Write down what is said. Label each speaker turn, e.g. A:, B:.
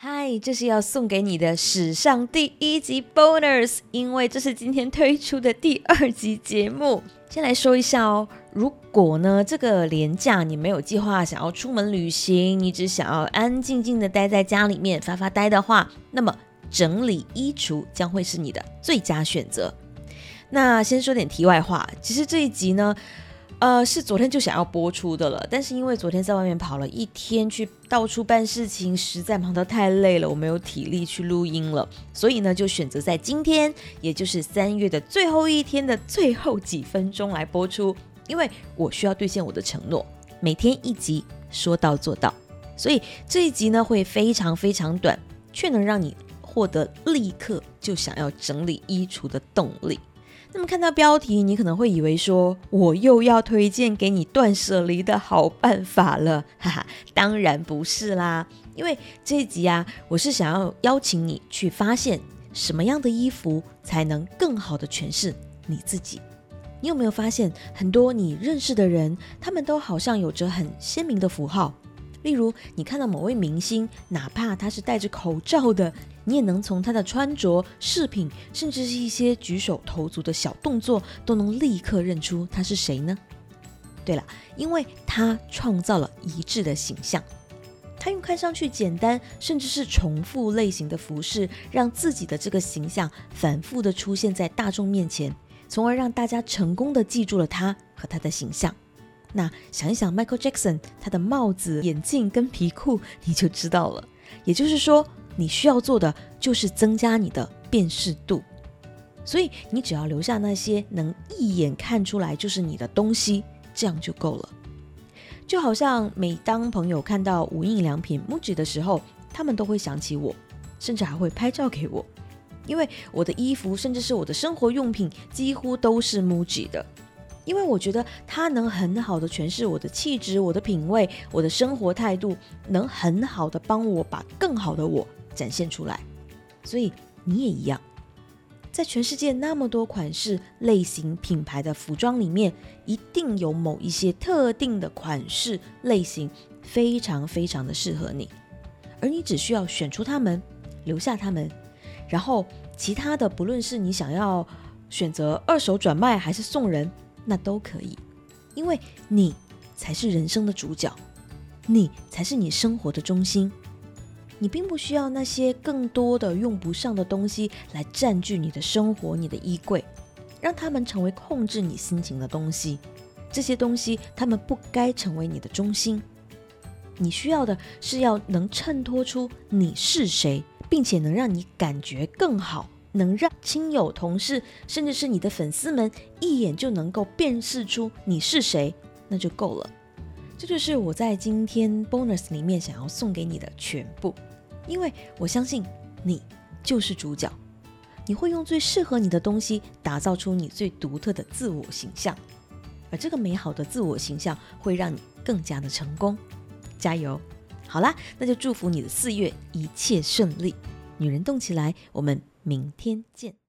A: 嗨，这是要送给你的史上第一集 bonus，因为这是今天推出的第二集节目。先来说一下哦，如果呢这个年假你没有计划想要出门旅行，你只想要安安静静的待在家里面发发呆的话，那么整理衣橱将会是你的最佳选择。那先说点题外话，其实这一集呢。呃，是昨天就想要播出的了，但是因为昨天在外面跑了一天，去到处办事情，实在忙得太累了，我没有体力去录音了，所以呢，就选择在今天，也就是三月的最后一天的最后几分钟来播出，因为我需要兑现我的承诺，每天一集，说到做到，所以这一集呢会非常非常短，却能让你获得立刻就想要整理衣橱的动力。那么看到标题，你可能会以为说我又要推荐给你断舍离的好办法了，哈哈，当然不是啦。因为这一集啊，我是想要邀请你去发现什么样的衣服才能更好的诠释你自己。你有没有发现很多你认识的人，他们都好像有着很鲜明的符号？例如，你看到某位明星，哪怕他是戴着口罩的，你也能从他的穿着、饰品，甚至是一些举手投足的小动作，都能立刻认出他是谁呢？对了，因为他创造了一致的形象，他用看上去简单，甚至是重复类型的服饰，让自己的这个形象反复的出现在大众面前，从而让大家成功的记住了他和他的形象。那想一想，Michael Jackson 他的帽子、眼镜跟皮裤，你就知道了。也就是说，你需要做的就是增加你的辨识度。所以你只要留下那些能一眼看出来就是你的东西，这样就够了。就好像每当朋友看到无印良品 MUJI 的时候，他们都会想起我，甚至还会拍照给我，因为我的衣服甚至是我的生活用品几乎都是 MUJI 的。因为我觉得它能很好的诠释我的气质、我的品味、我的生活态度，能很好的帮我把更好的我展现出来。所以你也一样，在全世界那么多款式、类型、品牌的服装里面，一定有某一些特定的款式类型非常非常的适合你，而你只需要选出它们，留下它们，然后其他的不论是你想要选择二手转卖还是送人。那都可以，因为你才是人生的主角，你才是你生活的中心。你并不需要那些更多的用不上的东西来占据你的生活、你的衣柜，让他们成为控制你心情的东西。这些东西，他们不该成为你的中心。你需要的是要能衬托出你是谁，并且能让你感觉更好。能让亲友、同事，甚至是你的粉丝们一眼就能够辨识出你是谁，那就够了。这就是我在今天 bonus 里面想要送给你的全部，因为我相信你就是主角，你会用最适合你的东西打造出你最独特的自我形象，而这个美好的自我形象会让你更加的成功。加油！好啦，那就祝福你的四月一切顺利。女人动起来，我们。明天见。